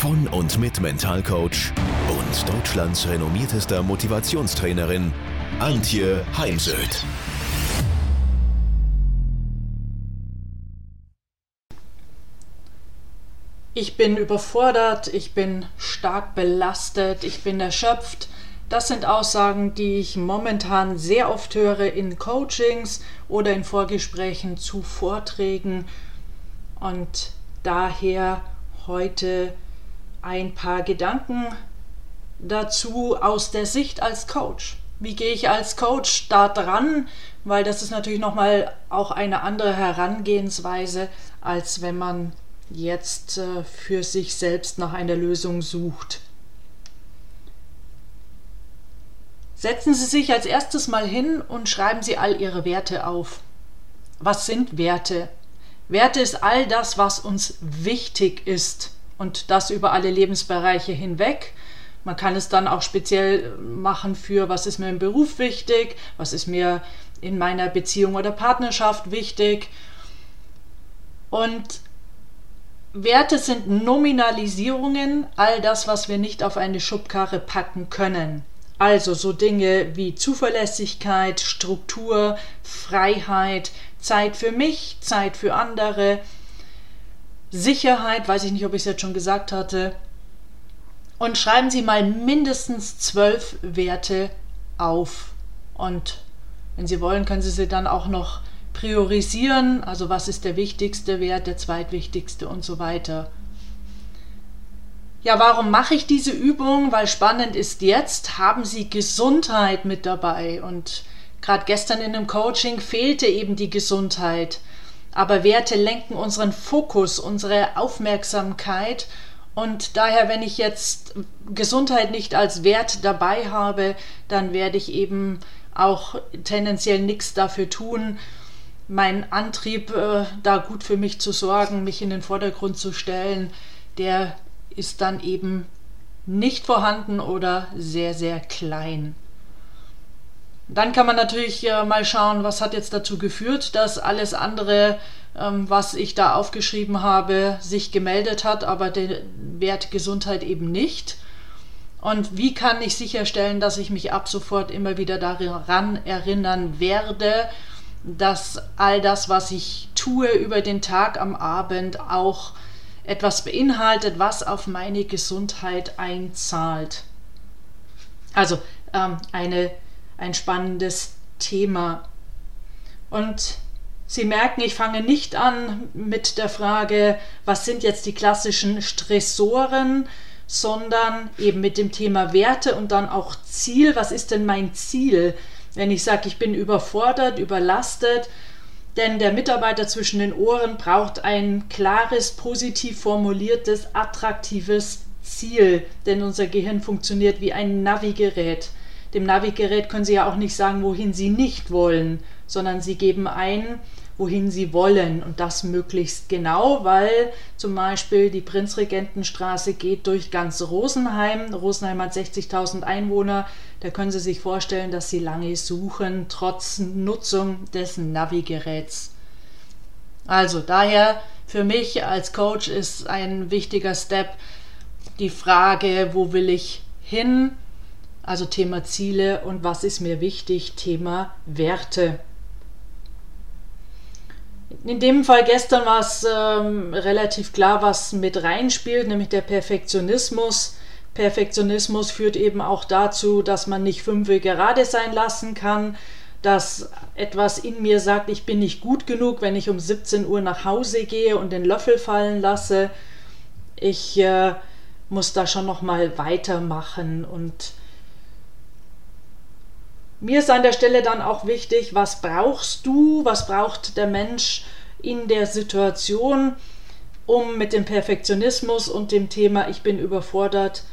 von und mit Mentalcoach und Deutschlands renommiertester Motivationstrainerin Antje Heimsöth. Ich bin überfordert, ich bin stark belastet, ich bin erschöpft. Das sind Aussagen, die ich momentan sehr oft höre in Coachings oder in Vorgesprächen zu Vorträgen. Und daher heute ein paar Gedanken dazu aus der Sicht als Coach. Wie gehe ich als Coach da dran? Weil das ist natürlich nochmal auch eine andere Herangehensweise, als wenn man jetzt äh, für sich selbst nach einer Lösung sucht. Setzen Sie sich als erstes mal hin und schreiben Sie all Ihre Werte auf. Was sind Werte? Werte ist all das, was uns wichtig ist und das über alle Lebensbereiche hinweg. Man kann es dann auch speziell machen für, was ist mir im Beruf wichtig, was ist mir in meiner Beziehung oder Partnerschaft wichtig. Und Werte sind Nominalisierungen, all das, was wir nicht auf eine Schubkarre packen können. Also so Dinge wie Zuverlässigkeit, Struktur, Freiheit, Zeit für mich, Zeit für andere, Sicherheit, weiß ich nicht, ob ich es jetzt schon gesagt hatte. Und schreiben Sie mal mindestens zwölf Werte auf. Und wenn Sie wollen, können Sie sie dann auch noch priorisieren. Also was ist der wichtigste Wert, der zweitwichtigste und so weiter. Ja, warum mache ich diese Übung? Weil spannend ist jetzt, haben Sie Gesundheit mit dabei. Und gerade gestern in einem Coaching fehlte eben die Gesundheit. Aber Werte lenken unseren Fokus, unsere Aufmerksamkeit. Und daher, wenn ich jetzt Gesundheit nicht als Wert dabei habe, dann werde ich eben auch tendenziell nichts dafür tun, mein Antrieb, äh, da gut für mich zu sorgen, mich in den Vordergrund zu stellen, der ist dann eben nicht vorhanden oder sehr, sehr klein. Dann kann man natürlich äh, mal schauen, was hat jetzt dazu geführt, dass alles andere, ähm, was ich da aufgeschrieben habe, sich gemeldet hat, aber der Wert Gesundheit eben nicht. Und wie kann ich sicherstellen, dass ich mich ab sofort immer wieder daran erinnern werde, dass all das, was ich tue über den Tag am Abend, auch etwas beinhaltet, was auf meine Gesundheit einzahlt. Also ähm, eine ein spannendes Thema. Und Sie merken, ich fange nicht an mit der Frage, was sind jetzt die klassischen Stressoren, sondern eben mit dem Thema Werte und dann auch Ziel. Was ist denn mein Ziel? Wenn ich sage, ich bin überfordert, überlastet, denn der Mitarbeiter zwischen den Ohren braucht ein klares, positiv formuliertes, attraktives Ziel, denn unser Gehirn funktioniert wie ein Navigerät. Dem Navigerät können Sie ja auch nicht sagen, wohin Sie nicht wollen, sondern Sie geben ein, wohin Sie wollen und das möglichst genau, weil zum Beispiel die Prinzregentenstraße geht durch ganz Rosenheim. Rosenheim hat 60.000 Einwohner. Da können Sie sich vorstellen, dass Sie lange suchen, trotz Nutzung des Navigeräts. Also daher für mich als Coach ist ein wichtiger Step die Frage, wo will ich hin? Also Thema Ziele und was ist mir wichtig, Thema Werte. In dem Fall gestern war es ähm, relativ klar, was mit reinspielt, nämlich der Perfektionismus. Perfektionismus führt eben auch dazu, dass man nicht fünf gerade sein lassen kann, dass etwas in mir sagt, ich bin nicht gut genug, wenn ich um 17 Uhr nach Hause gehe und den Löffel fallen lasse. Ich äh, muss da schon noch mal weitermachen und mir ist an der Stelle dann auch wichtig, was brauchst du, was braucht der Mensch in der Situation, um mit dem Perfektionismus und dem Thema ich bin überfordert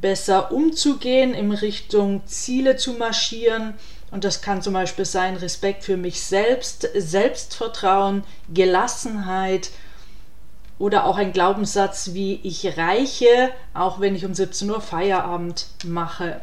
besser umzugehen, in Richtung Ziele zu marschieren. Und das kann zum Beispiel sein Respekt für mich selbst, Selbstvertrauen, Gelassenheit oder auch ein Glaubenssatz wie ich reiche, auch wenn ich um 17 Uhr Feierabend mache.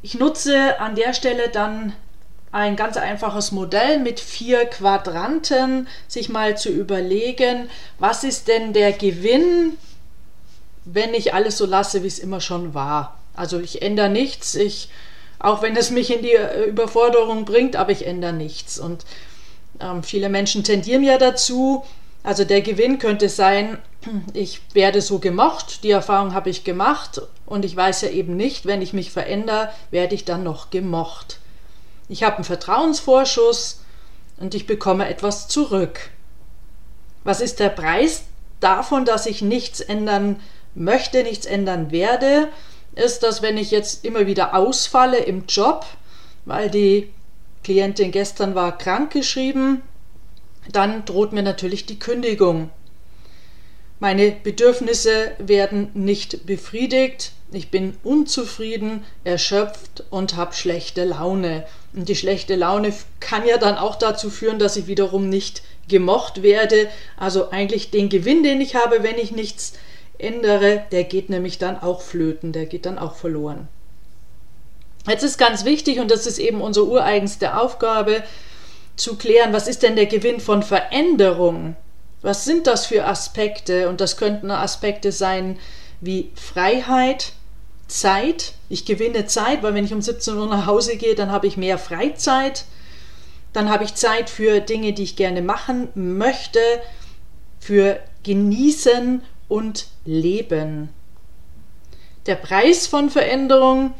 Ich nutze an der Stelle dann ein ganz einfaches Modell mit vier Quadranten, sich mal zu überlegen, was ist denn der Gewinn, wenn ich alles so lasse, wie es immer schon war. Also ich ändere nichts, ich, auch wenn es mich in die äh, Überforderung bringt, aber ich ändere nichts. Und ähm, viele Menschen tendieren ja dazu, also der Gewinn könnte sein, ich werde so gemocht, die Erfahrung habe ich gemacht und ich weiß ja eben nicht, wenn ich mich verändere, werde ich dann noch gemocht. Ich habe einen Vertrauensvorschuss und ich bekomme etwas zurück. Was ist der Preis davon, dass ich nichts ändern möchte, nichts ändern werde? Ist, dass wenn ich jetzt immer wieder ausfalle im Job, weil die Klientin gestern war krankgeschrieben, dann droht mir natürlich die Kündigung. Meine Bedürfnisse werden nicht befriedigt, ich bin unzufrieden, erschöpft und habe schlechte Laune. Und die schlechte Laune kann ja dann auch dazu führen, dass ich wiederum nicht gemocht werde. Also eigentlich den Gewinn, den ich habe, wenn ich nichts ändere, der geht nämlich dann auch flöten, der geht dann auch verloren. Jetzt ist ganz wichtig, und das ist eben unsere ureigenste Aufgabe, zu klären, was ist denn der Gewinn von Veränderung? Was sind das für Aspekte? Und das könnten Aspekte sein wie Freiheit, Zeit. Ich gewinne Zeit, weil wenn ich um 17 Uhr nach Hause gehe, dann habe ich mehr Freizeit. Dann habe ich Zeit für Dinge, die ich gerne machen möchte, für Genießen und Leben. Der Preis von Veränderung,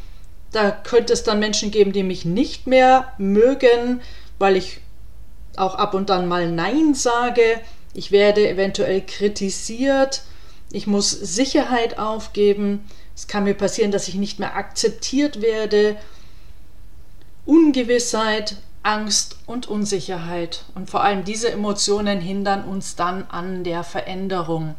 da könnte es dann Menschen geben, die mich nicht mehr mögen, weil ich auch ab und an mal Nein sage. Ich werde eventuell kritisiert. Ich muss Sicherheit aufgeben. Es kann mir passieren, dass ich nicht mehr akzeptiert werde. Ungewissheit, Angst und Unsicherheit. Und vor allem diese Emotionen hindern uns dann an der Veränderung.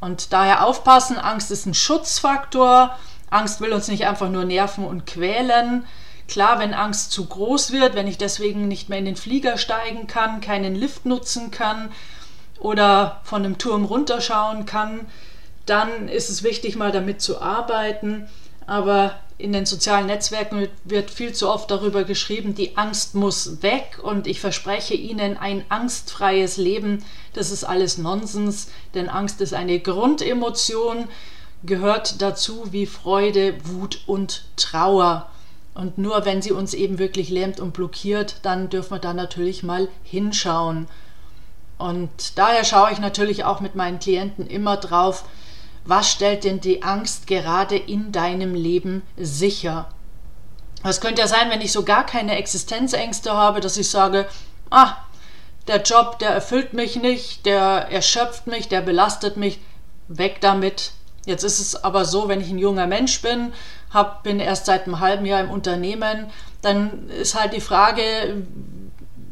Und daher aufpassen, Angst ist ein Schutzfaktor. Angst will uns nicht einfach nur nerven und quälen. Klar, wenn Angst zu groß wird, wenn ich deswegen nicht mehr in den Flieger steigen kann, keinen Lift nutzen kann oder von einem Turm runterschauen kann, dann ist es wichtig, mal damit zu arbeiten. Aber in den sozialen Netzwerken wird viel zu oft darüber geschrieben, die Angst muss weg und ich verspreche Ihnen ein angstfreies Leben. Das ist alles Nonsens, denn Angst ist eine Grundemotion, gehört dazu wie Freude, Wut und Trauer. Und nur wenn sie uns eben wirklich lähmt und blockiert, dann dürfen wir da natürlich mal hinschauen. Und daher schaue ich natürlich auch mit meinen Klienten immer drauf, was stellt denn die Angst gerade in deinem Leben sicher? Es könnte ja sein, wenn ich so gar keine Existenzängste habe, dass ich sage, ah, der Job, der erfüllt mich nicht, der erschöpft mich, der belastet mich, weg damit. Jetzt ist es aber so, wenn ich ein junger Mensch bin, hab, bin erst seit einem halben Jahr im Unternehmen, dann ist halt die Frage,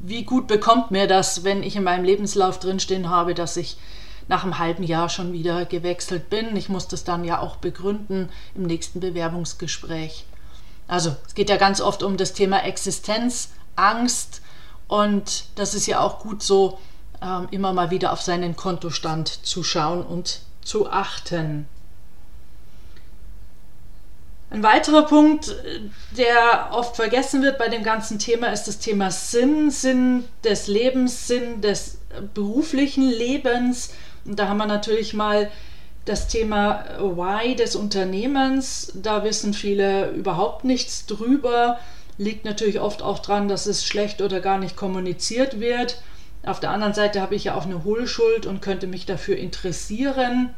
wie gut bekommt mir das, wenn ich in meinem Lebenslauf drinstehen habe, dass ich nach einem halben Jahr schon wieder gewechselt bin. Ich muss das dann ja auch begründen im nächsten Bewerbungsgespräch. Also es geht ja ganz oft um das Thema Existenz, Angst und das ist ja auch gut so, ähm, immer mal wieder auf seinen Kontostand zu schauen und zu achten. Ein weiterer Punkt, der oft vergessen wird bei dem ganzen Thema, ist das Thema Sinn, Sinn des Lebens, Sinn des beruflichen Lebens. Und da haben wir natürlich mal das Thema Why des Unternehmens. Da wissen viele überhaupt nichts drüber. Liegt natürlich oft auch daran, dass es schlecht oder gar nicht kommuniziert wird. Auf der anderen Seite habe ich ja auch eine Hohlschuld und könnte mich dafür interessieren.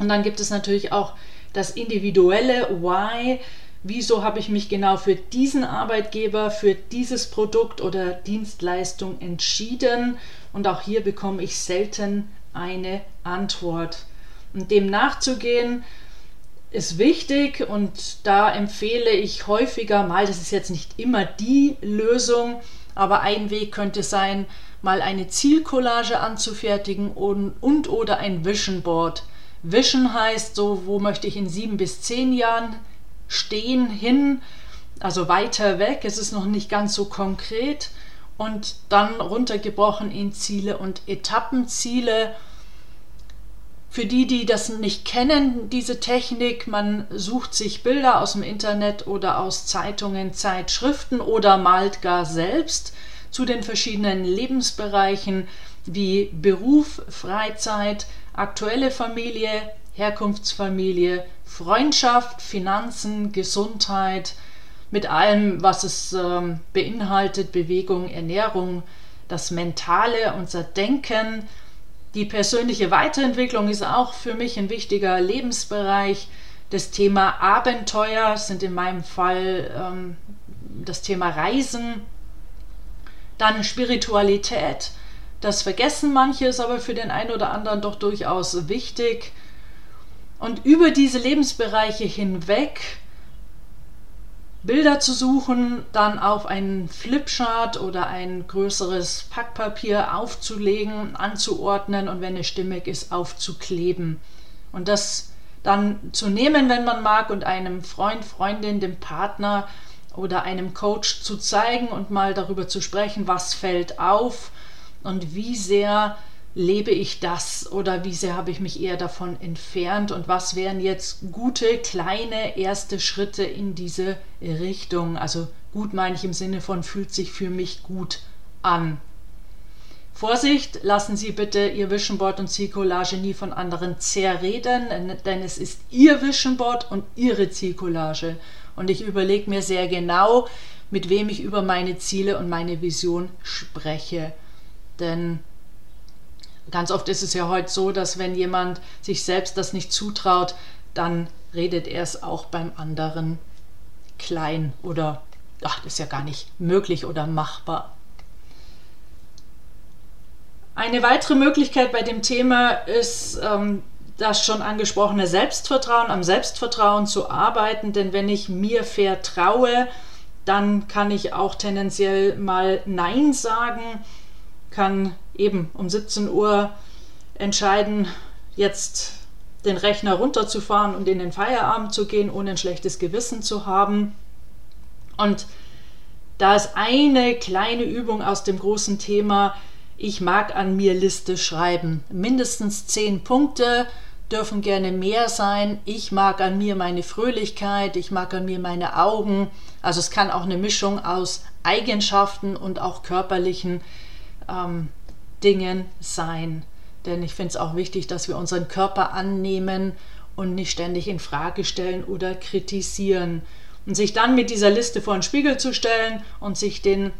Und dann gibt es natürlich auch das individuelle Why. Wieso habe ich mich genau für diesen Arbeitgeber, für dieses Produkt oder Dienstleistung entschieden? Und auch hier bekomme ich selten eine Antwort. Und dem nachzugehen ist wichtig und da empfehle ich häufiger mal, das ist jetzt nicht immer die Lösung, Aber ein Weg könnte sein, mal eine Zielcollage anzufertigen und, und oder ein Vision Board. Vision heißt so, wo möchte ich in sieben bis zehn Jahren stehen, hin, also weiter weg. Es ist noch nicht ganz so konkret. Und dann runtergebrochen in Ziele und Etappenziele. Für die, die das nicht kennen, diese Technik, man sucht sich Bilder aus dem Internet oder aus Zeitungen, Zeitschriften oder malt gar selbst zu den verschiedenen Lebensbereichen wie Beruf, Freizeit, aktuelle Familie, Herkunftsfamilie, Freundschaft, Finanzen, Gesundheit, mit allem, was es ähm, beinhaltet, Bewegung, Ernährung, das Mentale, unser Denken, die persönliche Weiterentwicklung ist auch für mich ein wichtiger Lebensbereich. Das Thema Abenteuer sind in meinem Fall ähm, das Thema Reisen. Dann Spiritualität. Das vergessen manche, ist aber für den einen oder anderen doch durchaus wichtig. Und über diese Lebensbereiche hinweg Bilder zu suchen, dann auf einen Flipchart oder ein größeres Packpapier aufzulegen, anzuordnen und wenn es stimmig ist, aufzukleben. Und das dann zu nehmen, wenn man mag, und einem Freund, Freundin, dem Partner oder einem Coach zu zeigen und mal darüber zu sprechen, was fällt auf und wie sehr lebe ich das oder wie sehr habe ich mich eher davon entfernt und was wären jetzt gute kleine erste Schritte in diese Richtung. Also gut meine ich im Sinne von fühlt sich für mich gut an. Vorsicht, lassen Sie bitte Ihr Vision Board und Zielcollage nie von anderen zerreden, denn es ist Ihr Vision Board und Ihre Zielcollage. Und ich überlege mir sehr genau, mit wem ich über meine Ziele und meine Vision spreche. Denn Ganz oft ist es ja heute so, dass wenn jemand sich selbst das nicht zutraut, dann redet er es auch beim anderen klein oder ach, das ist ja gar nicht möglich oder machbar. Eine weitere Möglichkeit bei dem Thema ist, ähm, das schon angesprochene Selbstvertrauen, am Selbstvertrauen zu arbeiten, denn wenn ich mir vertraue, dann kann ich auch tendenziell mal Nein sagen kann eben um 17 Uhr entscheiden, jetzt den Rechner runterzufahren und in den Feierabend zu gehen, ohne ein schlechtes Gewissen zu haben. Und da ist eine kleine Übung aus dem großen Thema, ich mag an mir Liste schreiben. Mindestens zehn Punkte dürfen gerne mehr sein. Ich mag an mir meine Fröhlichkeit, ich mag an mir meine Augen. Also es kann auch eine Mischung aus Eigenschaften und auch körperlichen ähm, Dingen sein. Denn ich finde es auch wichtig, dass wir unseren Körper annehmen und nicht ständig in Frage stellen oder kritisieren. Und sich dann mit dieser Liste vor den Spiegel zu stellen und sich den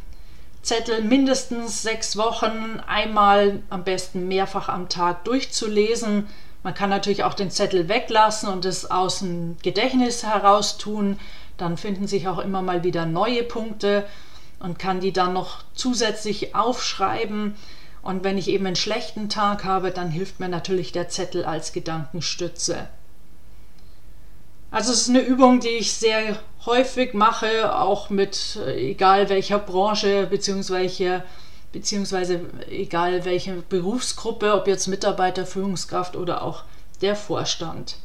Zettel mindestens sechs Wochen einmal, am besten mehrfach am Tag durchzulesen. Man kann natürlich auch den Zettel weglassen und es aus dem Gedächtnis heraus tun. Dann finden sich auch immer mal wieder neue Punkte und kann die dann noch zusätzlich aufschreiben. Und wenn ich eben einen schlechten Tag habe, dann hilft mir natürlich der Zettel als Gedankenstütze. Also es ist eine Übung, die ich sehr häufig mache, auch mit äh, egal welcher Branche beziehungsweise, beziehungsweise egal welche Berufsgruppe, ob jetzt Mitarbeiter, Führungskraft oder auch der Vorstand.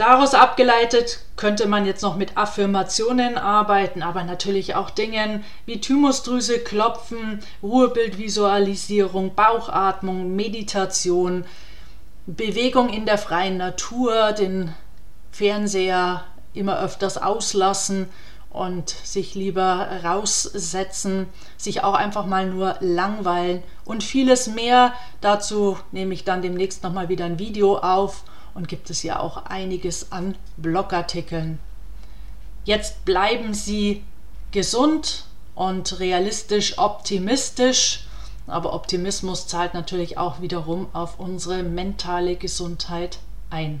Daraus abgeleitet könnte man jetzt noch mit Affirmationen arbeiten, aber natürlich auch Dingen wie Thymusdrüse klopfen, Ruhebildvisualisierung, Bauchatmung, Meditation, Bewegung in der freien Natur, den Fernseher immer öfters auslassen und sich lieber raussetzen, sich auch einfach mal nur langweilen und vieles mehr. Dazu nehme ich dann demnächst nochmal wieder ein Video auf und gibt es ja auch einiges an Blogartikeln. Jetzt bleiben Sie gesund und realistisch optimistisch, aber Optimismus zahlt natürlich auch wiederum auf unsere mentale Gesundheit ein.